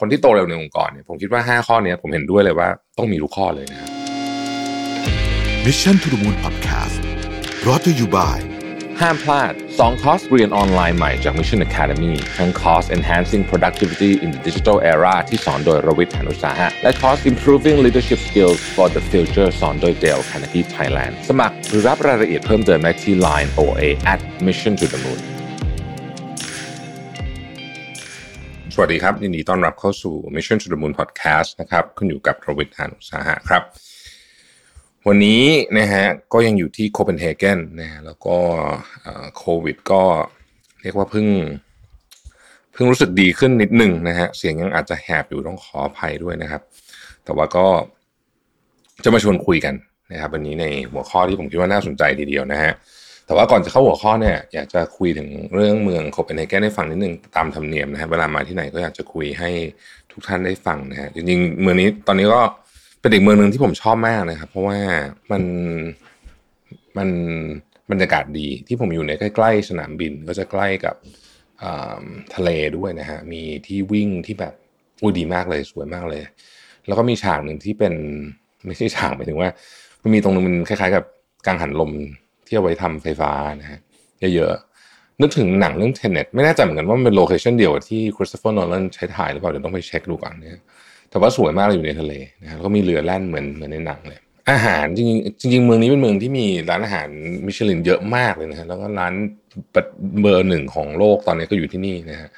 คนที่โตเร็วในองค์กรเนี่ยผมคิดว่า 5 ข้อนี้ผมเห็นด้วยเลยว่าต้องมีทุกข้อเลยนะครับ Mission to the Moon Podcast brought to you by ห้ามพลาด 2 คอร์สเรียนออนไลน์ใหม่จาก Mission Academy ทั้งคอร์ส Enhancing Productivity in the Digital Era ที่สอนโดยรวิทย์หานุสาหะ และคอร์ส Improving Leadership Skills for the Future สอนโดย Dale Carnegie Thailand สมัครหรือรับรายละเอียดเพิ่มเติมได้ที่ Line OA at Mission to the Moon วัสดีครับยินดีต้อนรับเข้าสู่ Mission to the Moon Podcast นะครับคุณอยู่กับรวิทย์หานุสาหะครับ วันนี้นะฮะก็ยังอยู่ที่โคเปนเฮเกนนะฮะแล้วก็โควิดก็เรียกว่าเพิ่งเพิ่งรู้สึกดีขึ้นนิดหนึ่งนะฮะเสียงยังอาจจะแหบอยู่ต้องขออภัยด้วยนะครับ แต่ว่าก็จะมาชวนคุยกันนะครับ วันนี้ในหัวข้อที่ผมคิดว่าน่าสนใจทีเดียวนะฮะ แต่ว่าก่อนจะเข้าหัวข้อเนี่ยอยากจะคุยถึงเรื่องเมืองโคเปนเฮเกนให้ฟังนิดนึงตามธรรมเนียมนะฮะเวลามาที่ไหนก็อยากจะคุยให้ทุกท่านได้ฟังนะฮะจริงๆเมืองนี้ตอนนี้ก็เป็นอีกเมืองหนึ่งที่ผมชอบมากนะครับ เพราะว่ามันมันบรรยากาศดีที่ผมอยู่ในใกล้ ๆ สนามบินก็จะใกล้กับทะเลด้วยนะฮะมีที่วิ่งที่แบบอุ้ยดีมากเลยสวยมากเลย แล้วก็มีฉากหนึ่งที่เป็นไม่ใช่ฉากหมายถึงว่า มันมีตรงนึงมันคล้าย ๆ กับกังหันลม ที่เอาไว้ทำไฟฟ้านะฮะเยอะๆนึกถึงหนังเรื่อง Tenet ไม่แน่ใจเหมือนกันว่ามันเป็น location เดียวที่ Christopher Nolan ใช้ถ่ายหรือเปล่าเดี๋ยวต้องไปเช็คดูก่อนเนี่ยแต่ว่าสวยมากเลยอยู่ในทะเลนะแล้วก็มีเรือแล่นเหมือนเหมือนในหนังเลยอาหารจริงๆจริงๆเมืองนี้เป็นเมืองที่มีร้านอาหารมิชลินเยอะมากเลยนะฮะแล้วก็ร้านเบอร์หนึ่งของโลกตอนนี้ก็อยู่ที่นี่นะฮะ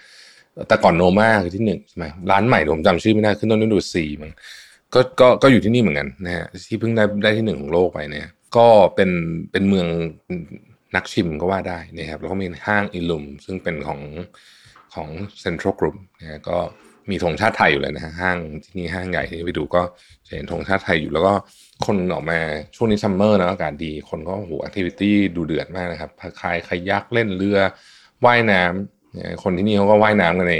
แต่ก่อน Noma คือที่หนึ่งใช่ไหมร้านใหม่ผมจำชื่อไม่ได้ขึ้นต้นด้วยตัว G มั้งก็ก็ก็อยู่ที่นี่เหมือนกันนะฮะที่เพิ่งได้ได้ที่หนึ่งของโลกไปเนี่ย ก็เป็นเป็นเมืองนักชิมก็ว่าได้นะครับแล้วก็มีห้าง Illum ซึ่งเป็นของของ Central Group นะก็มีธงชาติไทยอยู่เลยนะฮะห้างที่นี่ห้างใหญ่ที่ไปดูก็จะเห็นธงชาติไทยอยู่แล้วก็คนออกมาช่วงนี้ summer นะอากาศดีคนก็โอ้โห activity ดูเดือดมากนะครับพายคายักเล่นเรือว่ายน้ำคนที่นี่เขาก็ว่ายน้ำกันใน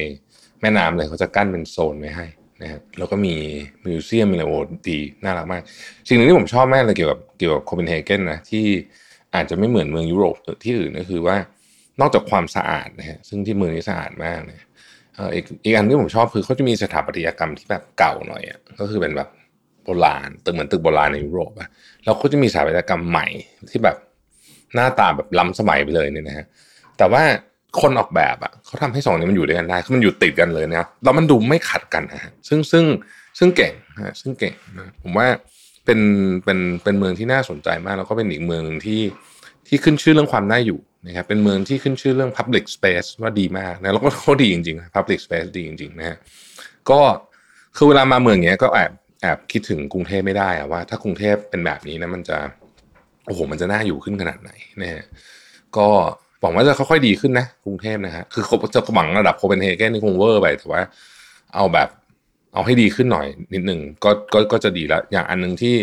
แม่น้ำเลยเขาจะกั้นเป็นโซนไว้ให้ นะครับแล้วก็มีมิวเซียมมีอะไรโอ้ดีน่ารักมาก สิ่งหนึ่งที่ผมชอบมากเลยเกี่ยวกับเกี่ยวกับโคเปนเฮเกนนะที่อาจจะไม่เหมือนเมืองยุโรปที่อื่นก็คือว่านอกจากความสะอาดนะฮะซึ่งที่เมืองนี้สะอาดมากเนี่ยอีกอีกอันที่ผมชอบคือเขาจะมีสถาปัตยกรรมที่แบบเก่าหน่อยอะก็คือเป็นแบบโบราณตึกเหมือนตึกโบราณในยุโรปอะแล้วเขาจะมีสถาปัตยกรรมใหม่ที่แบบหน้าตาแบบล้ำสมัยไปเลยเนี่ยนะฮะแต่ว่า คนออกแบบอะเขาทำให้สองนี้มันอยู่ด้วยกันได้คือมันอยู่ติดกันเลยนะแล้วมันดูไม่ขัดกันนะฮะซึ่งซึ่งซึ่งเก่งฮะซึ่งเก่งนะผมว่าเป็นเป็นเป็นเมืองที่น่าสนใจมาก แล้วก็เป็นอีกเมืองหนึ่งที่ที่ขึ้นชื่อเรื่องความน่าอยู่นะครับเป็นเมืองที่ขึ้นชื่อเรื่อง Public Space ว่าดีมากนะแล้วก็เขาดีจริงๆ Public Space ดีจริงๆนะฮะก็คือเวลามาเมืองเนี้ยก็แอบแอบคิดถึงกรุงเทพไม่ได้อะว่า ถ้ากรุงเทพเป็นแบบนี้นะมันจะโอ้โหมันจะน่าอยู่ขึ้นขนาดไหนนะฮะก็ หวังว่าจะค่อยๆดีขึ้นนะกรุงเทพนะฮะคือจะหวังระดับโคเปนเฮเกนนี่คงเวอร์ไปแต่ว่า เอาแบบเอาให้ดีขึ้นหน่อย นิดหนึ่งก็ก็ก็จะดีแล้วอย่างอันหนึ่งที่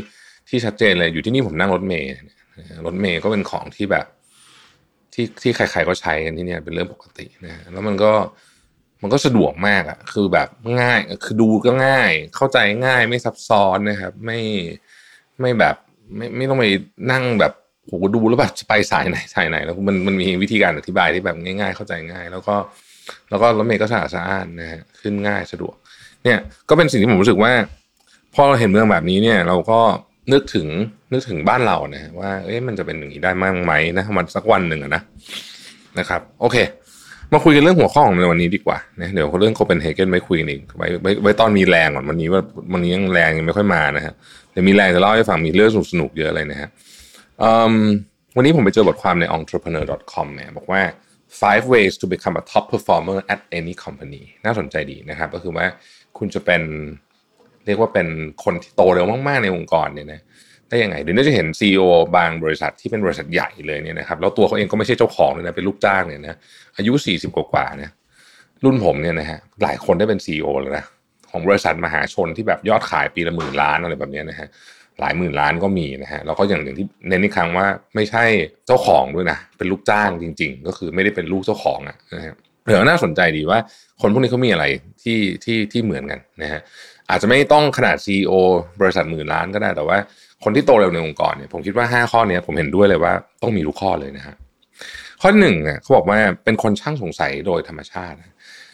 ที่ชัดเจนเลยอยู่ที่นี่ผมนั่งรถเมย์รถเมย์ก็เป็นของที่แบบ ที่ที่ใครๆก็ใช้กันที่นี่เป็นเรื่องปกตินะแล้วมันก็มันก็สะดวกมากอะ่ะคือแบบง่ายคือดูก็ง่าย เข้าใจง่ายไม่ซับซ้อนนะครับ ไม่ไม่แบบไม่ไม่ต้องไปนั่งแบบ โหดูแล้วแบบไปสายไหนสายไหน แล้วมันมันมีวิธีการอธิบายที่แบบง่าย ๆ เข้าใจง่าย แล้วก็ แล้วก็รถเมย์ก็สะอาดสะอ้านนะฮะขึ้นง่ายสะดวก เนี่ยก็เป็นสิ่งที่ผมรู้สึกว่า พอเราเห็นเมืองแบบนี้เนี่ย เราก็นึกถึงนึกถึงบ้านเรานะว่าเอ๊ะมันจะเป็นอย่างนี้ได้มั้งไหมนะมันสักวันหนึ่งนะนะครับ โอเค มาคุยกันเรื่องหัวข้อของในวันนี้ดีกว่านะเดี๋ยวเรื่องโคเปนเฮเกนไม่คุยกันอีกไว้ไว้ไว้ตอนมีแรงก่อนวันนี้ว่าวันนี้ยังแรงยังไม่ค่อยมานะฮะเดี๋ยวมีแรงจะเล่าให้ฟังมีเรื่องสนุกๆเยอะเลยนะฮะ วันนี้ผมไปเจอบทความใน entrepreneur.com เนี่ยบอกว่า five ways to become a top performer at any company น่าสนใจดีนะครับ ก็คือว่าคุณจะเป็นเรียกว่าเป็นคนที่โตเร็วมากๆในองค์กรเนี่ยนะได้ยังไงเดี๋ยวนี้จะเห็น CEO บางบริษัทที่เป็นบริษัทใหญ่เลยเนี่ยนะครับแล้วตัวเขาเองก็ไม่ใช่เจ้าของเลยนะเป็นลูกจ้างเนี่ยนะอายุ 40 กว่าๆนะรุ่นผมเนี่ยนะฮะหลายคนได้เป็น CEO แล้วนะของบริษัทมหาชนที่แบบยอดขายปีละหมื่นล้านอะไรแบบนี้นะฮะ หลายหมื่นล้านก็มีนะฮะแล้วก็อย่างหนึ่งที่เน้นอีกครั้งว่าไม่ใช่เจ้าของด้วยนะเป็นลูกจ้างจริง ๆ ก็คือไม่ได้เป็นลูกเจ้าของอะนะฮะเดี๋ยวน่าสนใจดีว่าคนพวกนี้เขามีอะไรที่ที่ที่เหมือนกันนะฮะอาจจะไม่ต้องขนาด CEO บริษัทหมื่นล้านก็ได้แต่ว่า คนที่โตเร็วในองค์กรเนี่ยผมคิดว่า 5 ข้อนี้ผมเห็นด้วยเลยว่าต้องมีทุกข้อเลยนะฮะข้อหนึ่งเนี่ยเขาบอกว่าเป็นคนช่างสงสัยโดยธรรมชาติ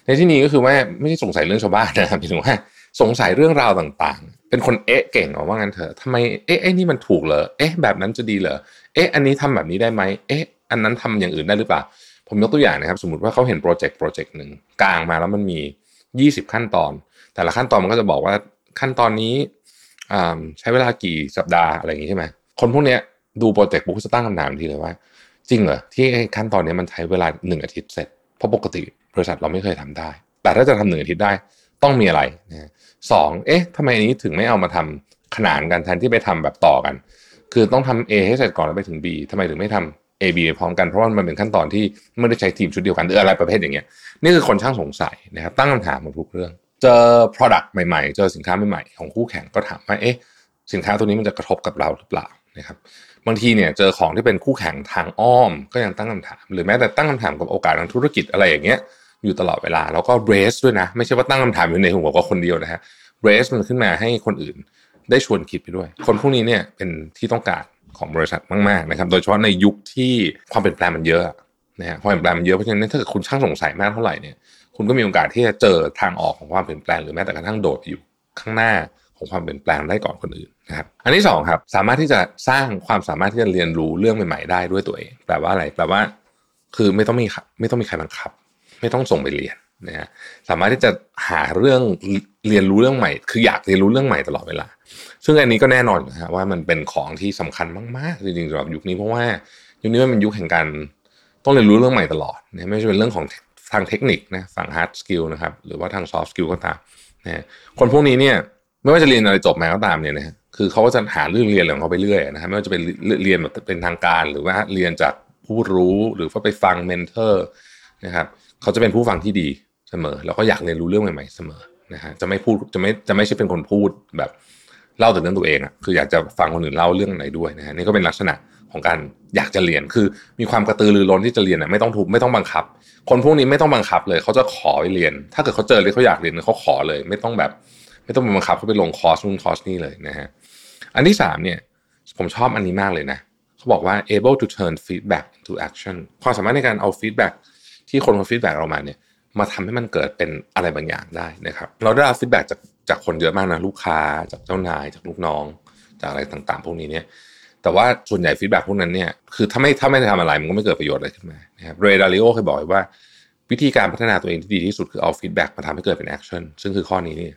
ในที่นี้ก็คือว่าไม่ใช่สงสัยเรื่องชาวบ้านนะครับหมายถึงว่าสงสัยเรื่องราวต่างๆ เป็นคนเอ๊ะเก่งหรอว่างั้นเถอะทำไมเอ๊ะไอ้นี่มันถูกเหรอเอ๊ะแบบนั้นจะดีเหรอเอ๊ะอันนี้ทำแบบนี้ได้ไหมเอ๊ะ อันนั้นทำอย่างอื่นได้หรือเปล่าผมยกตัวอย่างนะครับ สมมติว่าเขาเห็นโปรเจกต์โปรเจกต์หนึ่งกลางมาแล้วมันมี 20 ขั้นตอน แต่ละขั้นตอนมันก็จะบอกว่าขั้นตอนนี้ใช้เวลากี่สัปดาห์อะไรอย่างนี้ใช่ไหมคนพวกนี้ดูโปรเจกต์ปุ๊บจะตั้งคำถามทีเลยว่า จริงเหรอที่ขั้นตอนนี้มันใช้เวลาหนึ่งอาทิตย์เสร็จเพราะปกติบริษัทเราไม่เคยทำได้ แต่ถ้าจะทำหนึ่งอาทิตย์ได้ ต้องมีอะไรนะสองเอ๊ะทำไมอันนี้ถึงไม่เอามาทำขนานกันแทนที่ไปทำแบบต่อกัน คือต้องทำ A ให้เสร็จก่อนแล้วไปถึง B ทำไมถึงไม่ทำ A B พร้อมกันเพราะว่ามันเป็นขั้นตอนที่ไม่ได้ใช้ทีมชุดเดียวกันหรืออะไรประเภทอย่างเงี้ยนี่คือคนช่างสงสัยนะครับตั้งคำถามมาทุกเรื่อง เจอ product ใหม่ๆ เจอสินค้าใหม่ๆของคู่แข่งก็ถามว่าเอ๊ะสินค้าตัวนี้มันจะกระทบกับเราหรือเปล่านะครับบางทีเนี่ยเจอของที่เป็นคู่แข่งทางอ้อมก็ยังตั้งคำถาม หรือแม้แต่ตั้งคำถามกับโอกาสทางธุรกิจอะไรอย่างเงี้ย อยู่ตลอดเวลา แล้วก็เรสด้วยนะ ไม่ใช่ว่าตั้งคำถามอยู่ในหัวกับคนเดียวนะฮะเรสมันขึ้นมาให้คนอื่นได้ชวนคิดไปด้วย คนพวกนี้เนี่ยเป็นที่ต้องการของบริษัทมากๆนะครับ โดยเฉพาะในยุคที่ความเปลี่ยนแปลงมันเยอะนะฮะความเปลี่ยนแปลงมันเยอะเพราะฉะนั้นถ้าเกิดคุณช่างสงสัยมากเท่าไหร่เนี่ยคุณก็มีโอกาสที่จะเจอทางออกของความเปลี่ยนแปลงหรือแม้แต่กระทั่งโดดอยู่ข้างหน้าของความเปลี่ยนแปลงได้ก่อนคนอื่นนะครับ อันที่2ครับสามารถที่จะสร้างความสามารถที่จะเรียนรู้เรื่องใหม่ ๆ ได้ด้วยตัวเองแปลว่าอะไรแปลว่า คือไม่ต้องมีไม่ต้องมีใครบังคับ ไม่ต้องส่งไปเรียนนะฮะสามารถที่จะหาเรื่องเรียนรู้เรื่องใหม่ คืออยากเรียนรู้เรื่องใหม่ตลอดเวลา ซึ่งอันนี้ก็แน่นอนนะฮะว่ามันเป็นของที่สำคัญมากๆจริงๆสำหรับยุคนี้เพราะว่ายุคนี้มันเป็นยุคแห่งการต้องเรียนรู้เรื่องใหม่ตลอดนะไม่ใช่เป็นเรื่องของทางเทคนิคนะฝั่ง hard skill นะครับหรือว่าทาง soft skill ก็ตามนะคนพวกนี้เนี่ยไม่ว่าจะเรียนอะไรจบมาก็ตามเนี่ยนะคือเขาก็จะหาเรื่องเรียนของเขาไปเรื่อยนะฮะไม่ว่าจะเป็นเรียนแบบเป็นทางการ หรือว่าเรียนจากผู้รู้หรือว่าไปฟัง mentor นะครับเขาจะเป็นผู้ฟังที่ดีเสมอ แล้วก็อยากเรียนรู้เรื่องใหม่ๆเสมอนะฮะจะไม่พูดจะไม่จะไม่ใช่เป็นคนพูดแบบเล่าแต่เรื่องตัวเองอะ่ะคืออยากจะฟังคนอื่นเล่าเรื่องไหนด้วยนะฮะนี่ก็เป็นลักษณะของการอยากจะเรียนคือมีความกระตือรือร้นที่จะเรียนอะไม่ต้องถูกไม่ต้องบังคับ คนพวกนี้ไม่ต้องบังคับเลยเขาจะขอไปเรียน ถ้าเกิดเขาเจอเลยเขาอยากเรียนเขาขอเลย ไม่ต้องแบบ ไม่ต้องบังคับเขาไปลงคอร์สนู่นคอร์สนี่เลยนะฮะอันที่สามเนี่ยผมชอบอันนี้มากเลยนะเขาบอกว่า able to turn feedback into action ความสามารถในการเอา feedback ที่คนเขา feedback เรามาเนี่ยมาทำให้มันเกิดเป็นอะไรบางอย่างได้นะครับ เราได้รับ feedback จากจากคนเยอะมากนะลูกค้าจากเจ้านายจากลูกน้อง จากอะไรต่างๆ พวกนี้เนี่ยแต่ว่าส่วนใหญ่ feedback พวกนั้นเนี่ยคือถ้าไม่ถ้าไม่ได้ทำอะไรมันก็ไม่เกิดประโยชน์อะไรขึ้นมานะครับ Ray Dalio เคยบอกว่า วิธีการพัฒนาตัวเองที่ดีที่สุดคือเอา feedback มาทำให้เกิดเป็น action ซึ่งคือข้อนี้นี่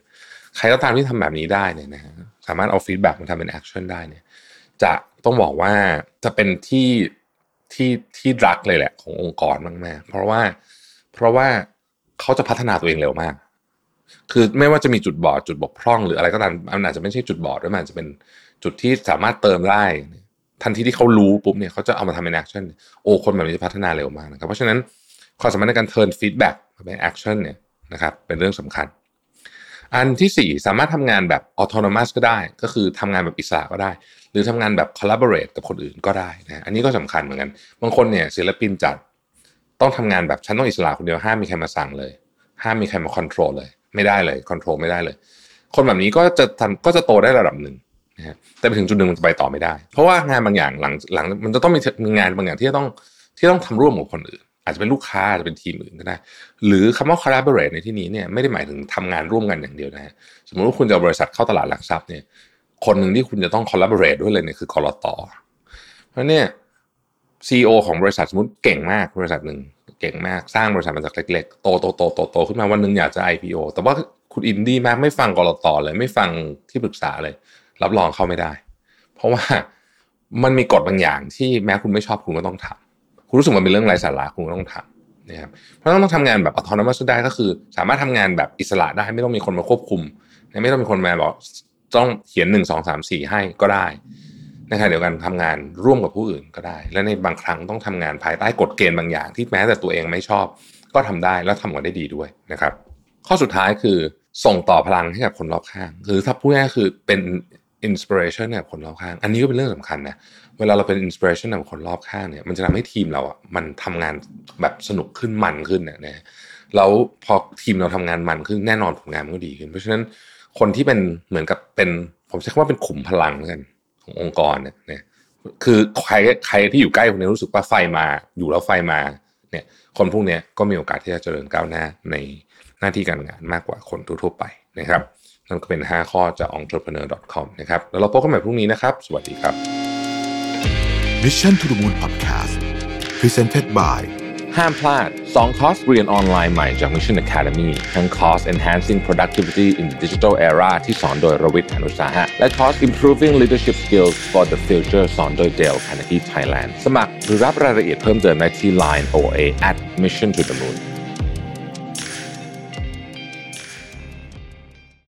ใครก็ตามที่ทำแบบนี้ได้เนี่ยนะสามารถเอา feedback มาทำเป็น action ได้เนี่ยจะต้องบอกว่าจะเป็นที่ ที่ที่รักเลยแหละ ขององค์กรมากๆเพราะว่า เพราะว่าเขาจะพัฒนาตัวเองเร็วมาก คือไม่ว่าจะมีจุดบอดจุดบกพร่อง หรืออะไรก็ตามมันอาจจะไม่ใช่จุดบอดด้วยมันอาจจะเป็นจุดที่สามารถเติมได้ทันทีที่เขารู้ปุ๊บเนี่ยเขาจะเอามาทำเป็น action โอ้คนแบบนี้จะพัฒนาเร็วมากนะครับเพราะฉะนั้นความสามารถในการ turn feedback เป็น action เนี่ยนะครับเป็นเรื่องสำคัญ อันที่ 4 สามารถทำงานแบบ autonomous ก็ได้ ก็คือทำงานแบบอิสระก็ได้ หรือทำงานแบบ collaborate กับคนอื่นก็ได้นะอันนี้ก็สำคัญเหมือนกัน บางคนเนี่ยศิลปินจัดต้องทำงานแบบฉันต้องอิสระคนเดียวห้ามมีใครมาสั่งเลย ห้ามมีใครมาคอนโทรลเลย ไม่ได้เลยคอนโทรลไม่ได้เลย คนแบบนี้ก็จะทำก็จะโตได้ระดับหนึ่งนะฮะแต่ไปถึงจุดหนึ่งมันจะไปต่อไม่ได้ เพราะว่างานบางอย่างหลังหลังมันจะต้องมีงานบางอย่างที่ต้องที่ต้องทำร่วมกับคนอื่น อาจจะเป็นลูกค้าอาจจะเป็นทีมอื่นก็ได้ หรือคำว่า collaborate ในที่นี้เนี่ยไม่ได้หมายถึงทำงานร่วมกันอย่างเดียวนะฮะสมมติว่าคุณจะบริษัทเข้าตลาดหลักทรัพย์เนี่ยคนหนึ่งที่คุณจะต้อง collaborate ด้วยเลยเนี่ยคือกรตเพราะเนี่ย CEO ของบริษัทสมมติเก่งมากบริษัทหนึ่งเก่งมากสร้างบริษัทมาจากเล็กๆโตโตโตโตโตขึ้นมาวันหนึ่งอยากจะ IPO แต่ว่าคุณอินดี้มากไม่ฟังก.ล.ต. เลย ไม่ฟังที่ปรึกษาเลย รับรองเข้าไม่ได้ เพราะว่ามันมีกฎบางอย่างที่แม้คุณไม่ชอบคุณก็ต้องทำ รู้สึกมันเป็นเรื่องไร้สาระคุณต้องทำนะครับเพราะต้องทำงานแบบ autonomous ได้ก็คือ สามารถทำงานแบบอิสระได้ไม่ต้องมีคนมาควบคุม ไม่ต้องมีคนมาบอกต้องเขียนหนึ่งสองสามสี่ให้ก็ได้นะครับเดียวกันทำงานร่วมกับผู้อื่นก็ได้ และในบางครั้งต้องทำงานภายใต้กฎเกณฑ์บางอย่าง ที่แม้แต่ตัวเองไม่ชอบ ก็ทำได้แล้วทำกันได้ดีด้วยนะครับ ข้อสุดท้ายคือส่งต่อพลังให้กับคนรอบข้าง คือถ้าพูดง่ายคือเป็น inspiration กับคนรอบข้าง อันนี้ก็เป็นเรื่องสำคัญนะเวลาเราเป็น inspiration กับคนรอบข้างเนี่ยมันจะทำให้ทีมเราอะมันทำงานแบบสนุกขึ้นมันขึ้นน่ะนะแล้วพอทีมเราทำงานมันขึ้นแน่นอนผลงานมันก็ดีขึ้น เพราะฉะนั้นคนที่เป็นเหมือนกับเป็นผมใช้คำว่าเป็นขุมพลังกันขององค์กรเนี่ยคือใครใครที่อยู่ใกล้คนนี้รู้สึกว่าไฟมาอยู่แล้วไฟมาเนี่ยคนพวกนี้ก็มีโอกาสที่จะเจริญก้าวหน้าในหน้าที่การงานมากกว่าคนทั่วไปนะครับ นั่นก็เป็น 5 ข้อจาก entrepreneur.com นะครับแล้วเราพบกันใหม่พรุ่งนี้นะครับ สวัสดีครับ Mission to the Moon Podcast Presented by ห้ามพลาด 2 คอร์สเรียนออนไลน์ใหม่จาก Mission Academy ทั้งคอร์ส Enhancing Productivity in the Digital Era ที่สอนโดยรวิทย์หานุสาหะ และคอร์ส Improving Leadership Skills for the Future สอนโดย Dale Carnegie Thailand สมัครหรือรับรายละเอียดเพิ่มเติมได้ที่ Line OA at Mission to the Moon